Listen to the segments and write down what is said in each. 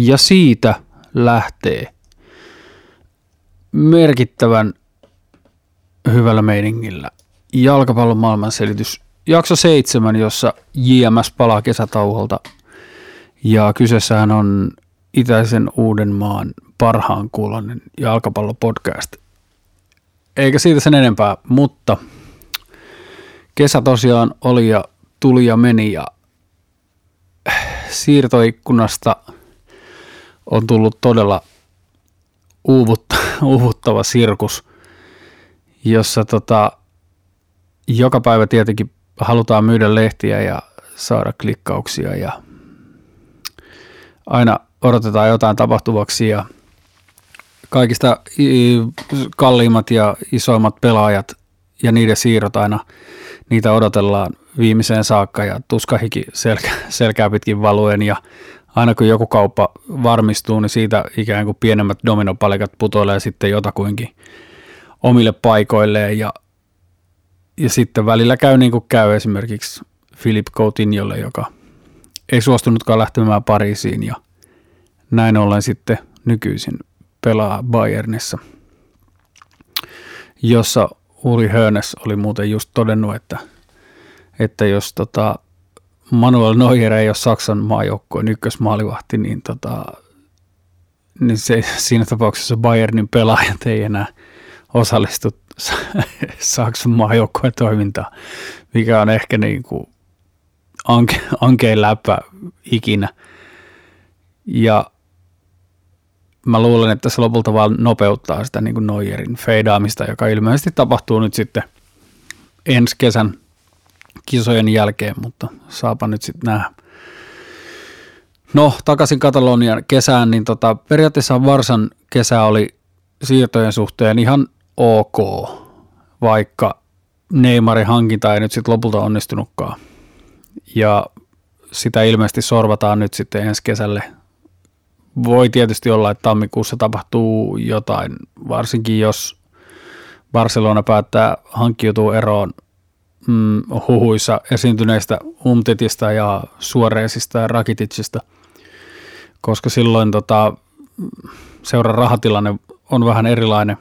Ja siitä lähtee merkittävän hyvällä meiningillä jalkapallon maailmanselitys jakso seitsemän, jossa JMS palaa kesätauholta. Ja kyseessähän on itäisen Uudenmaan parhaan kuulonen jalkapallopodcast. Eikä siitä sen enempää, mutta kesä tosiaan oli ja tuli ja meni ja siirtoikkunasta on tullut todella uuvuttava sirkus, jossa tota, joka päivä tietenkin halutaan myydä lehtiä ja saada klikkauksia ja aina odotetaan jotain tapahtuvaksi ja kaikista kalliimmat ja isoimmat pelaajat ja niiden siirrot aina, niitä odotellaan viimeiseen saakka ja tuskahiki selkä, selkää pitkin valuen ja aina kun joku kauppa varmistuu, niin siitä ikään kuin pienemmät dominopalikat putoilee sitten jotakuinkin omille paikoilleen ja, ja sitten välillä käy niin kuin käy esimerkiksi Philip Coutinholle, joka ei suostunutkaan lähtemään Pariisiin ja näin ollen sitten nykyisin pelaa Bayernissa, jossa Uli Hönes oli muuten just todennut, että, että jos tota Manuel Neuer ei ole Saksan maajoukkojen ykkösmaalivahti, niin, tota, niin se, siinä tapauksessa Bayernin pelaajat ei enää osallistu Saksan maajoukkojen toimintaan, mikä on ehkä niin kuin anke, ankein läppä ikinä. Ja mä luulen, että se lopulta vaan nopeuttaa sitä niin kuin Neuerin feidaamista, joka ilmeisesti tapahtuu nyt sitten ensi kesän kisojen jälkeen, mutta saapa nyt sitten nähdä. No, takaisin Katalonian kesään, niin tota, periaatteessa Varsan kesä oli siirtojen suhteen ihan ok, vaikka Neymarin hankinta ei nyt sitten lopulta onnistunutkaan. Ja sitä ilmeisesti sorvataan nyt sitten ensi kesälle. Voi tietysti olla, että tammikuussa tapahtuu jotain, varsinkin jos Barcelona päättää hankkiutua eroon mm, huhuissa esiintyneistä Umtitista ja Suoreisista ja Rakititsista, koska silloin tota, seuran rahatilanne on vähän erilainen.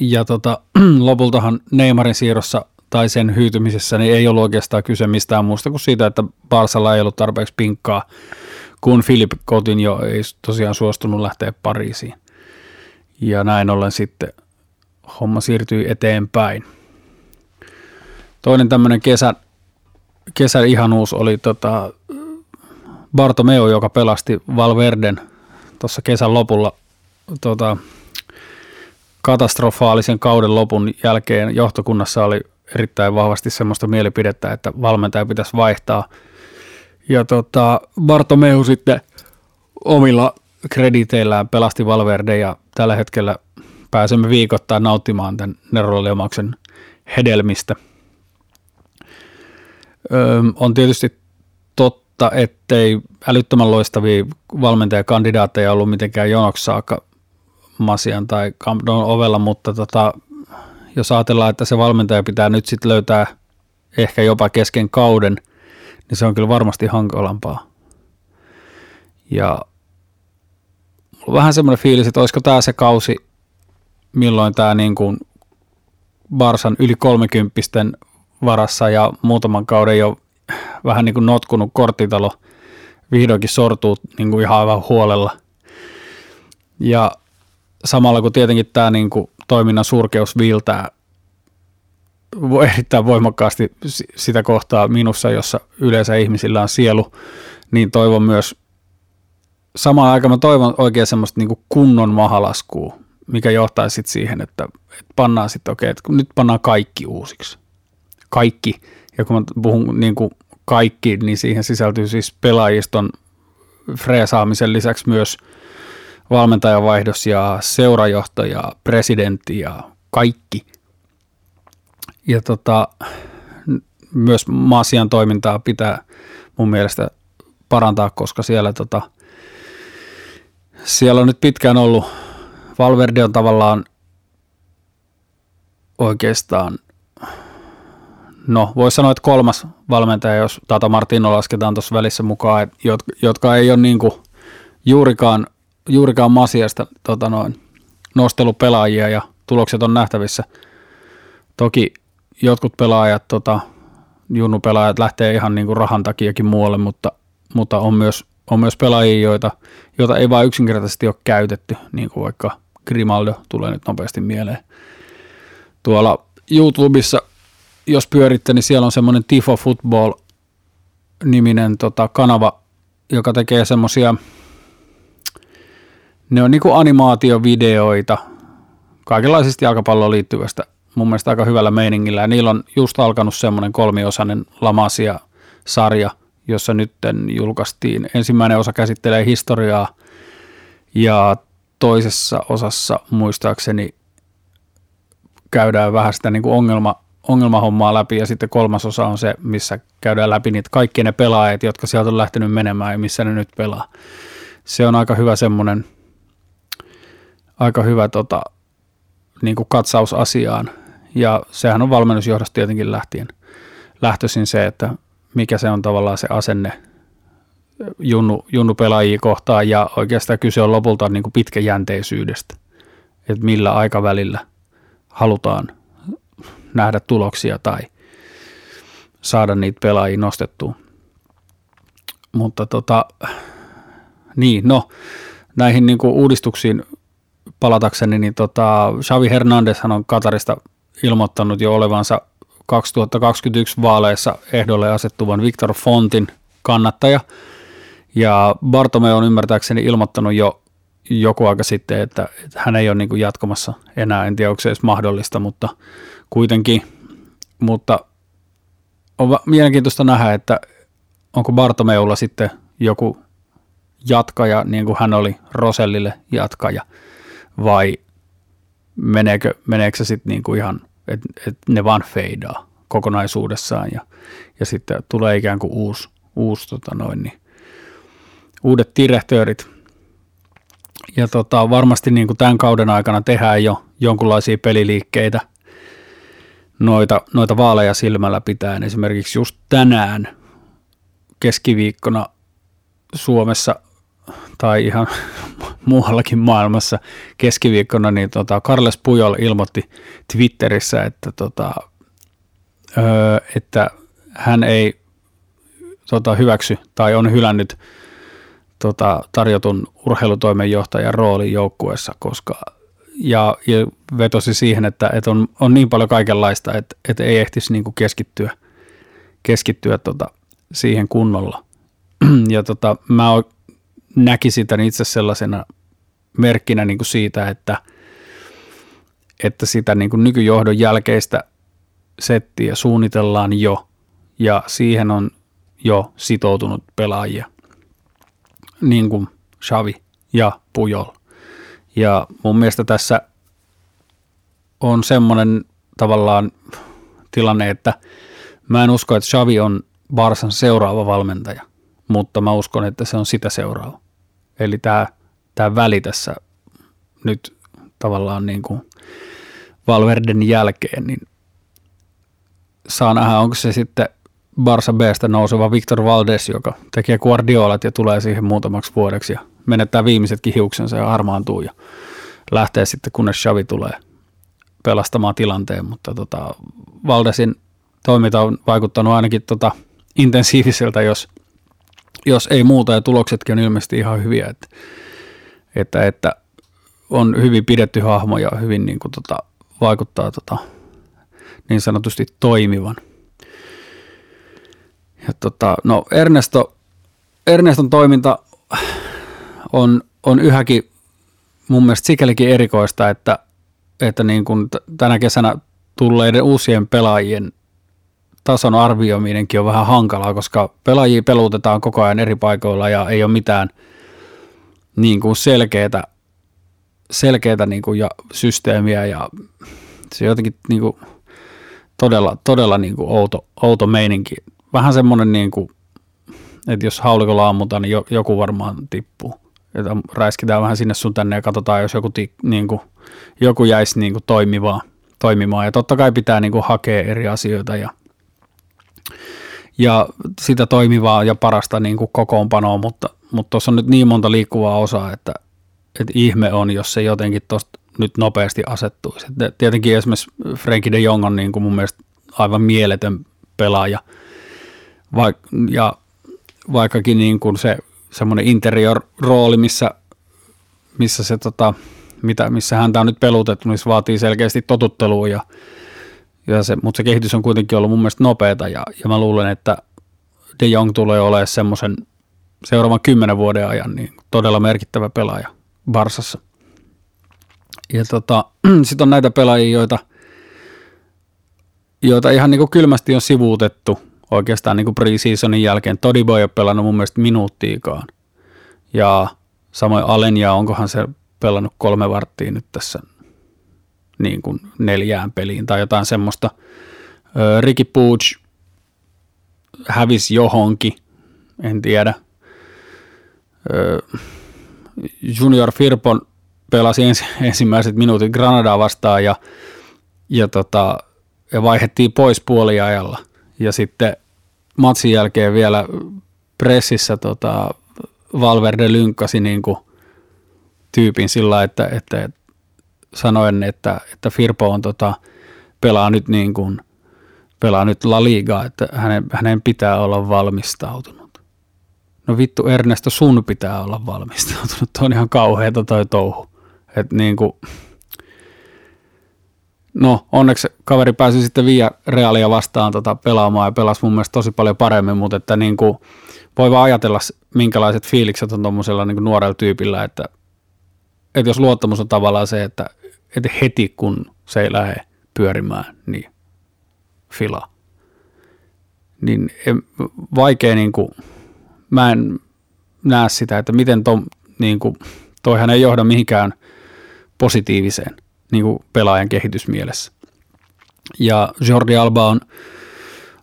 Ja tota, lopultahan Neymarin siirrossa tai sen hyytymisessä niin ei ollut oikeastaan kyse mistään muusta kuin siitä, että Barsalla ei ollut tarpeeksi pinkkaa, kun Philip jo ei tosiaan suostunut lähteä Pariisiin. Ja näin ollen sitten homma siirtyi eteenpäin. Toinen tämmöinen kesä, kesän ihanuus oli tota Bartomeu, joka pelasti Valverden tuossa kesän lopulla tota, katastrofaalisen kauden lopun jälkeen johtokunnassa oli erittäin vahvasti semmoista mielipidettä, että valmentaja pitäisi vaihtaa. Ja tota, Bartomeu sitten omilla krediteillään pelasti Valverde ja tällä hetkellä pääsemme viikoittain nauttimaan tämän Neroliomaksen hedelmistä – on tietysti totta, ettei älyttömän loistavia valmentajakandidaatteja ollut mitenkään jonoksi saakka Masian tai Camp ovella, mutta tota, jos ajatellaan, että se valmentaja pitää nyt sitten löytää ehkä jopa kesken kauden, niin se on kyllä varmasti hankalampaa. Ja vähän semmoinen fiilis, että olisiko tämä se kausi, milloin tämä niin kuin Barsan yli kolmekymppisten varassa ja muutaman kauden jo vähän niin kuin notkunut korttitalo vihdoinkin sortuu niin kuin ihan aivan huolella. Ja samalla kun tietenkin tämä niin kuin toiminnan surkeus viiltää erittäin voimakkaasti sitä kohtaa minussa, jossa yleensä ihmisillä on sielu, niin toivon myös samaan aikaan mä toivon oikein semmoista niin kunnon mahalaskua, mikä johtaisi sit siihen, että, että pannaan sitten okei, okay, että nyt pannaan kaikki uusiksi kaikki, ja kun mä puhun niin kuin kaikki, niin siihen sisältyy siis pelaajiston freesaamisen lisäksi myös valmentajavaihdos ja seurajohtaja, presidentti ja kaikki. Ja tota, myös Maasian toimintaa pitää mun mielestä parantaa, koska siellä, tota, siellä on nyt pitkään ollut, Valverde on tavallaan oikeastaan no voisi sanoa, että kolmas valmentaja, jos Tata Martino lasketaan tuossa välissä mukaan, jotka, jotka ei ole niin kuin juurikaan, juurikaan Masiasta tota noin, nostelupelaajia ja tulokset on nähtävissä. Toki jotkut pelaajat, tota, junnupelaajat lähtee ihan niin kuin rahan takiakin muualle, mutta, mutta on, myös, on myös pelaajia, joita, joita ei vain yksinkertaisesti ole käytetty, niin kuin vaikka Grimaldo tulee nyt nopeasti mieleen. Tuolla YouTubessa, jos pyöritte, niin siellä on semmoinen Tifo Football niminen tota, kanava, joka tekee semmoisia, ne on niinku animaatiovideoita kaikenlaisista jalkapalloon liittyvästä mun mielestä aika hyvällä meiningillä. Ja niillä on just alkanut semmoinen kolmiosainen Lamasia-sarja, jossa nyt julkaistiin. Ensimmäinen osa käsittelee historiaa ja toisessa osassa muistaakseni käydään vähän sitä niin kuin ongelma, ongelmahommaa läpi ja sitten kolmas osa on se, missä käydään läpi niitä kaikki ne pelaajat, jotka sieltä on lähtenyt menemään ja missä ne nyt pelaa. Se on aika hyvä semmoinen, aika hyvä tota, niin kuin katsaus asiaan ja sehän on valmennusjohdosta tietenkin lähtien lähtöisin se, että mikä se on tavallaan se asenne junnu, junnu pelaajia kohtaan ja oikeastaan kyse on lopulta niin kuin pitkäjänteisyydestä, että millä aikavälillä halutaan nähdä tuloksia tai saada niitä pelaajia nostettua. Mutta tota, niin, no näihin niin kuin uudistuksiin palatakseni, niin tota, Xavi Hernandez on Katarista ilmoittanut jo olevansa 2021 vaaleissa ehdolle asettuvan Victor Fontin kannattaja. Ja Bartome on ymmärtääkseni ilmoittanut jo joku aika sitten, että, että hän ei ole niin jatkamassa enää, en tiedä onko se edes mahdollista, mutta kuitenkin. Mutta on mielenkiintoista nähdä, että onko Bartomeulla sitten joku jatkaja, niin kuin hän oli Rosellille jatkaja, vai meneekö, meneekö se sitten niinku ihan, että et ne vaan feidaa kokonaisuudessaan ja, ja sitten tulee ikään kuin uusi, uusi tota noin, niin, uudet direhtöörit. Ja tota, varmasti niin kuin tämän kauden aikana tehdään jo jonkunlaisia peliliikkeitä noita, noita vaaleja silmällä pitäen. Esimerkiksi just tänään keskiviikkona Suomessa tai ihan muuallakin maailmassa keskiviikkona, niin tota Carles Pujol ilmoitti Twitterissä, että, tota, öö, että hän ei tota, hyväksy tai on hylännyt tota, tarjotun urheilutoimenjohtajan rooli joukkueessa, koska ja, ja vetosi siihen, että, että on, on niin paljon kaikenlaista, että, että ei ehtisi niin kuin keskittyä, keskittyä tota, siihen kunnolla. Ja tota, mä näkisin tämän itse sellaisena merkkinä niin kuin siitä, että, että sitä niin kuin nykyjohdon jälkeistä settiä suunnitellaan jo ja siihen on jo sitoutunut pelaajia, niin kuin Xavi ja Pujol. Ja mun mielestä tässä on semmoinen tavallaan tilanne, että mä en usko, että Xavi on Barsan seuraava valmentaja, mutta mä uskon, että se on sitä seuraava. Eli tämä, tämä väli tässä nyt tavallaan niin kuin Valverden jälkeen, niin saa nähdä, onko se sitten Barça Bstä nouseva Victor Valdes, joka tekee Guardiolat ja tulee siihen muutamaksi vuodeksi ja menettää viimeisetkin hiuksensa ja armaantuu ja lähtee sitten, kunnes Xavi tulee pelastamaan tilanteen, mutta tota, Valdesin toiminta on vaikuttanut ainakin tota intensiiviseltä, jos – jos ei muuta, ja tuloksetkin on ilmeisesti ihan hyviä, että, että, että on hyvin pidetty hahmo ja hyvin niin kuin, tota, vaikuttaa tota, niin sanotusti toimivan. Ja, tota, no Ernesto, Erneston toiminta on, on yhäkin mun mielestä sikälikin erikoista, että, että niin kuin tänä kesänä tulleiden uusien pelaajien tason arvioiminenkin on vähän hankalaa, koska pelaajia pelutetaan koko ajan eri paikoilla ja ei ole mitään niin kuin selkeää, selkeää niin kuin ja systeemiä ja se jotenkin niin kuin todella, todella niin kuin outo, outo meininki. Vähän semmoinen, niin kuin, että jos haulikolla ammutaan, niin joku varmaan tippuu. Että räiskitään vähän sinne sun tänne ja katsotaan, jos joku, ti, niin kuin, joku jäisi niin kuin toimimaan, toimimaan. Ja totta kai pitää niin kuin hakea eri asioita ja – ja sitä toimivaa ja parasta niin kuin kokoonpanoa, mutta mutta on nyt niin monta liikkuvaa osaa, että, että ihme on, jos se jotenkin tuosta nyt nopeasti asettuisi. Tietenkin esimerkiksi Frenkie de Jong on niin kuin mun mielestä aivan mieletön pelaaja, Vaik, ja vaikkakin niin kuin se semmoinen interior-rooli, missä, missä se tota, mitä, missä häntä on nyt pelutettu, niin se vaatii selkeästi totuttelua, ja, ja se, mutta se kehitys on kuitenkin ollut mun mielestä nopeata, ja, ja mä luulen, että De Jong tulee olemaan semmoisen seuraavan kymmenen vuoden ajan niin todella merkittävä pelaaja Barsassa. Ja tota, sitten on näitä pelaajia, joita, joita ihan niin kuin kylmästi on sivuutettu oikeastaan niin kuin pre-seasonin jälkeen. Todibo ei ole pelannut mun mielestä minuuttiikaan. Ja samoin Alenia, onkohan se pelannut kolme varttia nyt tässä niin kuin neljään peliin tai jotain semmoista. Ricky Pooch hävisi johonkin, en tiedä. Junior Firpon pelasi ens, ensimmäiset minuutit Granadaa vastaan ja, ja, tota, ja vaihettiin pois puoliajalla. Ja sitten matsin jälkeen vielä pressissä tota, Valverde lynkkasi niin kuin tyypin sillä, että, että, että sanoen, että, että Firpo on tota, pelaa nyt niin kuin, pelaa nyt La Ligaa, että hänen, hänen pitää olla valmistautunut. No vittu Ernesto, sun pitää olla valmistautunut. Tuo on ihan kauheata toi touhu. Et niin kuin, no onneksi kaveri pääsi sitten Via Realia vastaan tota pelaamaan ja pelasi mun mielestä tosi paljon paremmin, mutta että niin kuin, voi vaan ajatella, minkälaiset fiilikset on tuommoisella niin nuorella tyypillä, että, että jos luottamus on tavallaan se, että, että heti kun se ei lähde pyörimään, niin fila. Niin en, vaikea niin kuin, mä en näe sitä, että miten to, niin kuin, toihan ei johda mihinkään positiiviseen niin kuin pelaajan kehitysmielessä. Ja Jordi Alba on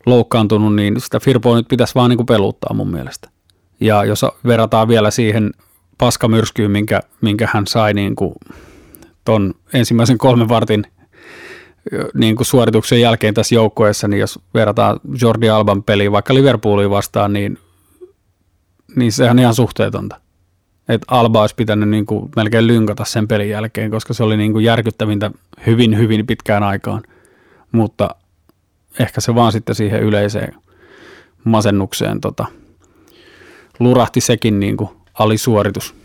loukkaantunut, niin sitä Firpoa nyt pitäisi vaan niin kuin peluttaa mun mielestä. Ja jos verrataan vielä siihen paskamyrskyyn, minkä, minkä hän sai niin kuin ton ensimmäisen kolmen vartin niin kuin suorituksen jälkeen tässä joukkueessa, niin jos verrataan Jordi Alban peliin vaikka Liverpooliin vastaan, niin, niin sehän on ihan suhteetonta että Alba olisi pitänyt niin kuin melkein lynkata sen pelin jälkeen, koska se oli niin kuin järkyttävintä hyvin, hyvin pitkään aikaan. Mutta ehkä se vaan sitten siihen yleiseen masennukseen tota, lurahti sekin niin kuin alisuoritus.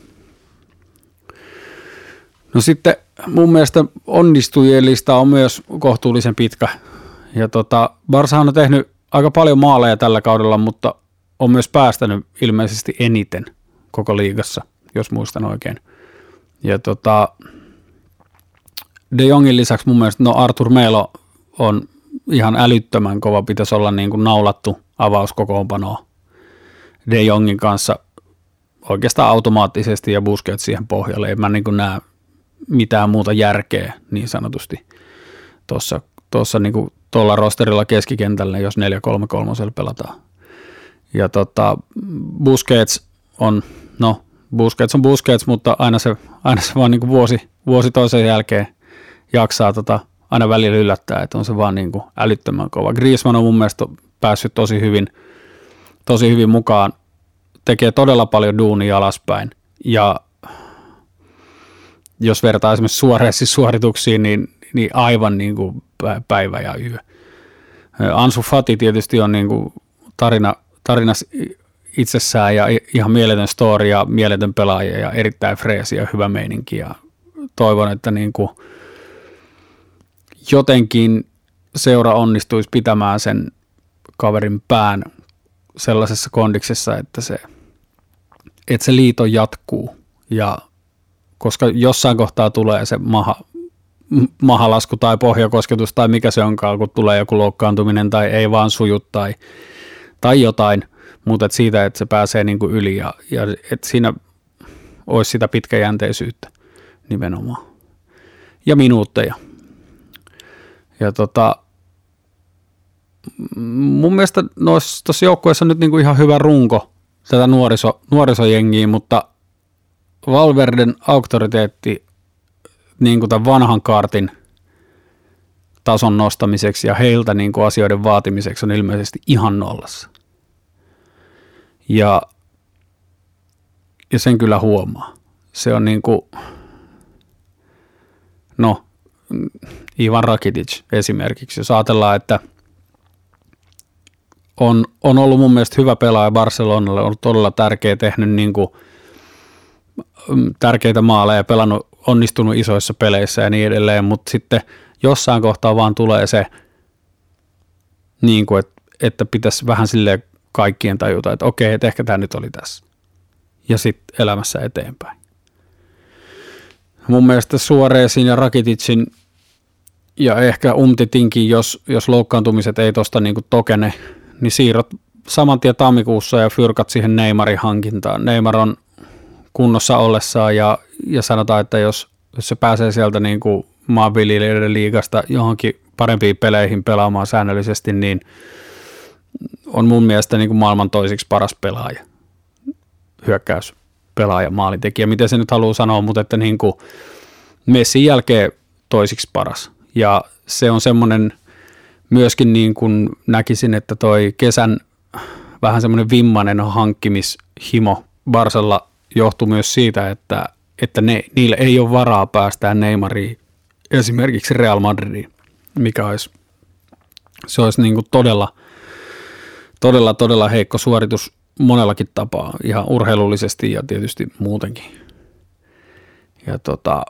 No sitten mun mielestä onnistujien lista on myös kohtuullisen pitkä. Ja tota, Barsahan on tehnyt aika paljon maaleja tällä kaudella, mutta on myös päästänyt ilmeisesti eniten koko liigassa – jos muistan oikein. Ja tota, De Jongin lisäksi mun mielestä no Arthur Melo on ihan älyttömän kova, pitäisi olla niin kuin naulattu avauskokoonpanoa De Jongin kanssa oikeastaan automaattisesti ja Busquets siihen pohjalle. En mä niin kuin näe mitään muuta järkeä niin sanotusti tuossa tuossa niin kuin tuolla rosterilla keskikentällä, jos 4-3-3 pelataan. Ja tota, Busquets on, no Busquets on Busquets, mutta aina se, aina se vaan niin kuin vuosi, vuosi toisen jälkeen jaksaa tota, aina välillä yllättää, että on se vaan niin kuin älyttömän kova. Griezmann on mun mielestä päässyt tosi hyvin, tosi hyvin mukaan, tekee todella paljon duunia alaspäin ja jos vertaa esimerkiksi suoreisiin suorituksiin, niin, niin aivan niin kuin päivä ja yö. Ansu Fati tietysti on niin kuin tarina, tarina itsessään ja ihan mieletön story ja mieletön pelaaja ja erittäin freesi ja hyvä meininki. Ja toivon, että niin kuin jotenkin seura onnistuisi pitämään sen kaverin pään sellaisessa kondiksessa, että se, että se liito jatkuu. Ja koska jossain kohtaa tulee se maha, mahalasku tai pohjakosketus tai mikä se onkaan, kun tulee joku loukkaantuminen tai ei vaan suju tai, tai jotain – mutta et siitä, että se pääsee niin kuin yli ja, ja että siinä olisi sitä pitkäjänteisyyttä nimenomaan. Ja minuutteja. Ja tota, mun mielestä tuossa joukkueessa on nyt niin kuin ihan hyvä runko tätä nuoriso, nuorisojengiä, mutta Valverden auktoriteetti niin kuin tämän vanhan kaartin tason nostamiseksi ja heiltä niin kuin asioiden vaatimiseksi on ilmeisesti ihan nollassa. Ja, ja sen kyllä huomaa. Se on niin kuin, no, Ivan Rakitic esimerkiksi. Jos ajatellaan, että on, on ollut mun mielestä hyvä pelaaja Barcelonalle, on ollut todella tärkeä tehnyt niin kuin, mm, tärkeitä maaleja, pelannut, onnistunut isoissa peleissä ja niin edelleen, mutta sitten jossain kohtaa vaan tulee se, niin kuin, että, että pitäisi vähän sille kaikkien tajuta, että okei, että ehkä tämä nyt oli tässä. Ja sitten elämässä eteenpäin. Mun mielestä Suoreesin ja Rakiticin ja ehkä Umtitinkin, jos, jos loukkaantumiset ei tuosta niin tokene, niin siirrot saman tien tammikuussa ja fyrkat siihen Neymarin hankintaan. Neymar on kunnossa ollessaan ja, ja sanotaan, että jos, jos se pääsee sieltä niin maanviljelijöiden liigasta johonkin parempiin peleihin pelaamaan säännöllisesti, niin on mun mielestä niin kuin maailman toisiksi paras pelaaja, hyökkäys pelaaja, maalintekijä, miten se nyt haluaa sanoa, mutta että niin kuin Messin jälkeen toisiksi paras. Ja se on semmoinen myöskin niin kuin näkisin, että toi kesän vähän semmoinen vimmainen hankkimishimo Barsalla johtuu myös siitä, että, että ne, niillä ei ole varaa päästää Neymariin esimerkiksi Real Madridiin, mikä olisi, se olisi niin kuin todella, todella, todella heikko suoritus monellakin tapaa, ihan urheilullisesti ja tietysti muutenkin. Ja tota,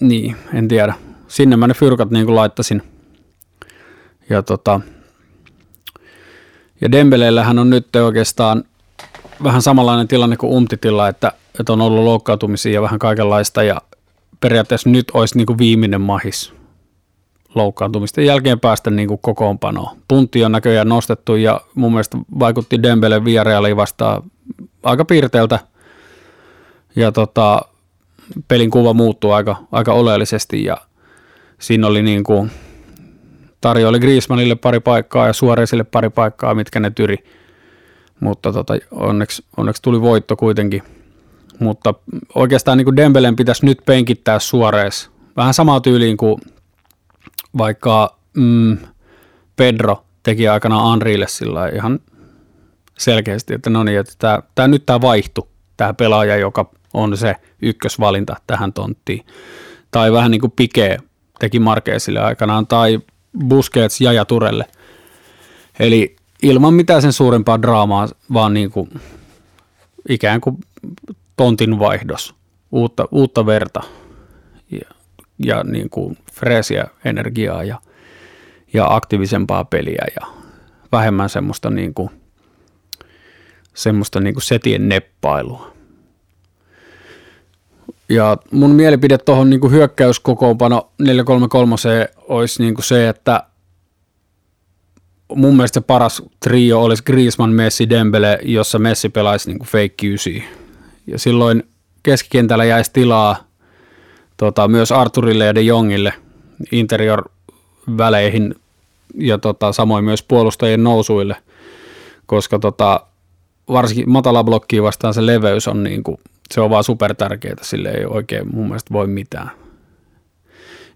niin, en tiedä. Sinne mä ne fyrkat niin kuin laittasin. Ja tota, ja Dembeleillähän on nyt oikeastaan vähän samanlainen tilanne kuin Umtitilla, että, että on ollut loukkaantumisia ja vähän kaikenlaista ja periaatteessa nyt olisi niin kuin viimeinen mahis loukkaantumisten jälkeen päästä niin kuin kokoonpanoon. Puntti on näköjään nostettu ja mun mielestä vaikutti Dembele Villarealiin vastaan aika piirteeltä. Ja tota, pelin kuva muuttui aika, aika oleellisesti ja siinä oli niin kuin, tarjoili Griezmannille pari paikkaa ja Suoreisille pari paikkaa, mitkä ne tyri. Mutta tota, onneksi, onneksi tuli voitto kuitenkin. Mutta oikeastaan niin kuin Dembelen pitäisi nyt penkittää Suorees. Vähän samaa tyyliin kuin vaikka mm, Pedro teki aikana Anrille sillä ihan selkeästi, että no niin, että tämä, tämä nyt tämä vaihtu, tämä pelaaja, joka on se ykkösvalinta tähän tonttiin. Tai vähän niin kuin Pike teki Markeesille aikanaan, tai Busquets ja Turelle. Eli ilman mitään sen suurempaa draamaa, vaan niin kuin ikään kuin tontin vaihdos, uutta, uutta verta ja, niin kuin freesiä energiaa ja, ja aktiivisempaa peliä ja vähemmän semmoista, niin kuin, semmoista niin kuin setien neppailua. Ja mun mielipide tuohon niin hyökkäyskokoonpano 433 olisi niin kuin se, että mun mielestä se paras trio olisi Griezmann, Messi, Dembele, jossa Messi pelaisi niin fake 9. Ja silloin keskikentällä jäisi tilaa tota, myös Arturille ja De Jongille interior-väleihin ja tota, samoin myös puolustajien nousuille, koska tota, varsinkin matala blokkiin vastaan se leveys on niin kuin se on vaan super tärkeää, sille ei oikein mun mielestä voi mitään.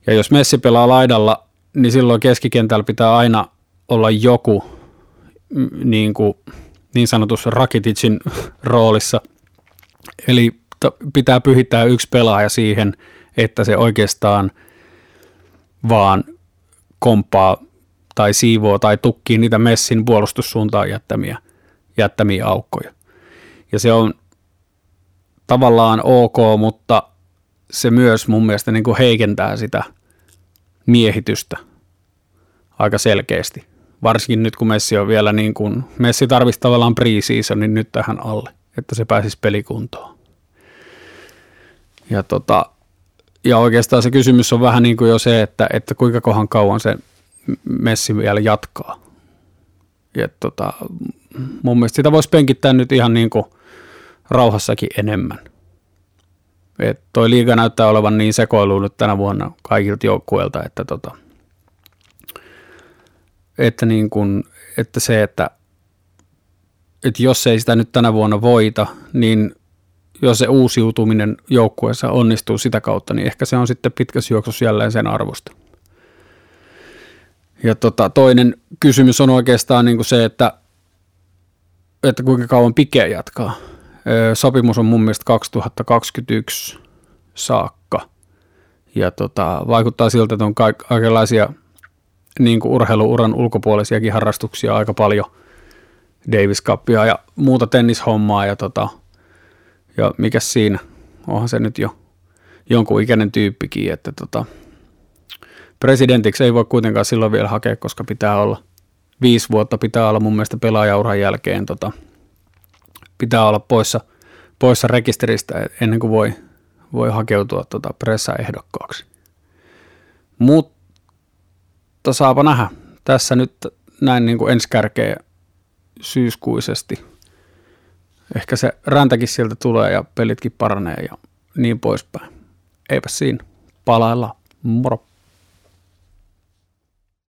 Ja jos Messi pelaa laidalla, niin silloin keskikentällä pitää aina olla joku niin, kuin, niin sanotussa Rakiticin roolissa. Eli pitää pyhittää yksi pelaaja siihen, että se oikeastaan vaan komppaa tai siivoo tai tukkii niitä Messin puolustussuuntaan jättämiä, jättämiä aukkoja. Ja se on tavallaan ok, mutta se myös mun mielestä niin kuin heikentää sitä miehitystä aika selkeästi. Varsinkin nyt kun Messi on vielä niin kuin, Messi tarvitsisi tavallaan pre-seasonin nyt tähän alle, että se pääsisi pelikuntoon. Ja, tota, ja oikeastaan se kysymys on vähän niin kuin jo se, että, että kuinka kohan kauan se Messi vielä jatkaa. Ja tota, mun mielestä sitä voisi penkittää nyt ihan niin kuin rauhassakin enemmän. Et toi liiga näyttää olevan niin sekoilu nyt tänä vuonna kaikilta joukkueilta, että, tota, että, niin kun, että se, että, että jos ei sitä nyt tänä vuonna voita, niin jos se uusiutuminen joukkueessa onnistuu sitä kautta, niin ehkä se on sitten pitkässä juoksussa jälleen sen arvosta. Ja tota, toinen kysymys on oikeastaan niin kuin se, että että kuinka kauan Pike jatkaa. Sopimus on mun mielestä 2021 saakka. Ja tota, vaikuttaa siltä, että on kaikenlaisia niin kuin urheiluuran ulkopuolisiakin harrastuksia aika paljon. Davis Cupia ja muuta tennishommaa ja, tota, ja mikä siinä, onhan se nyt jo jonkun ikäinen tyyppikin, että tota, presidentiksi ei voi kuitenkaan silloin vielä hakea, koska pitää olla viisi vuotta pitää olla mun mielestä pelaajauran jälkeen tota, pitää olla poissa, poissa rekisteristä ennen kuin voi, voi hakeutua tota pressaehdokkaaksi. Mutta saapa nähdä. Tässä nyt näin niin kuin ensi kärkeä syyskuisesti. Ehkä se räntäkin sieltä tulee ja pelitkin paranee ja niin poispäin. Eipä siinä. Palaillaan. Moro.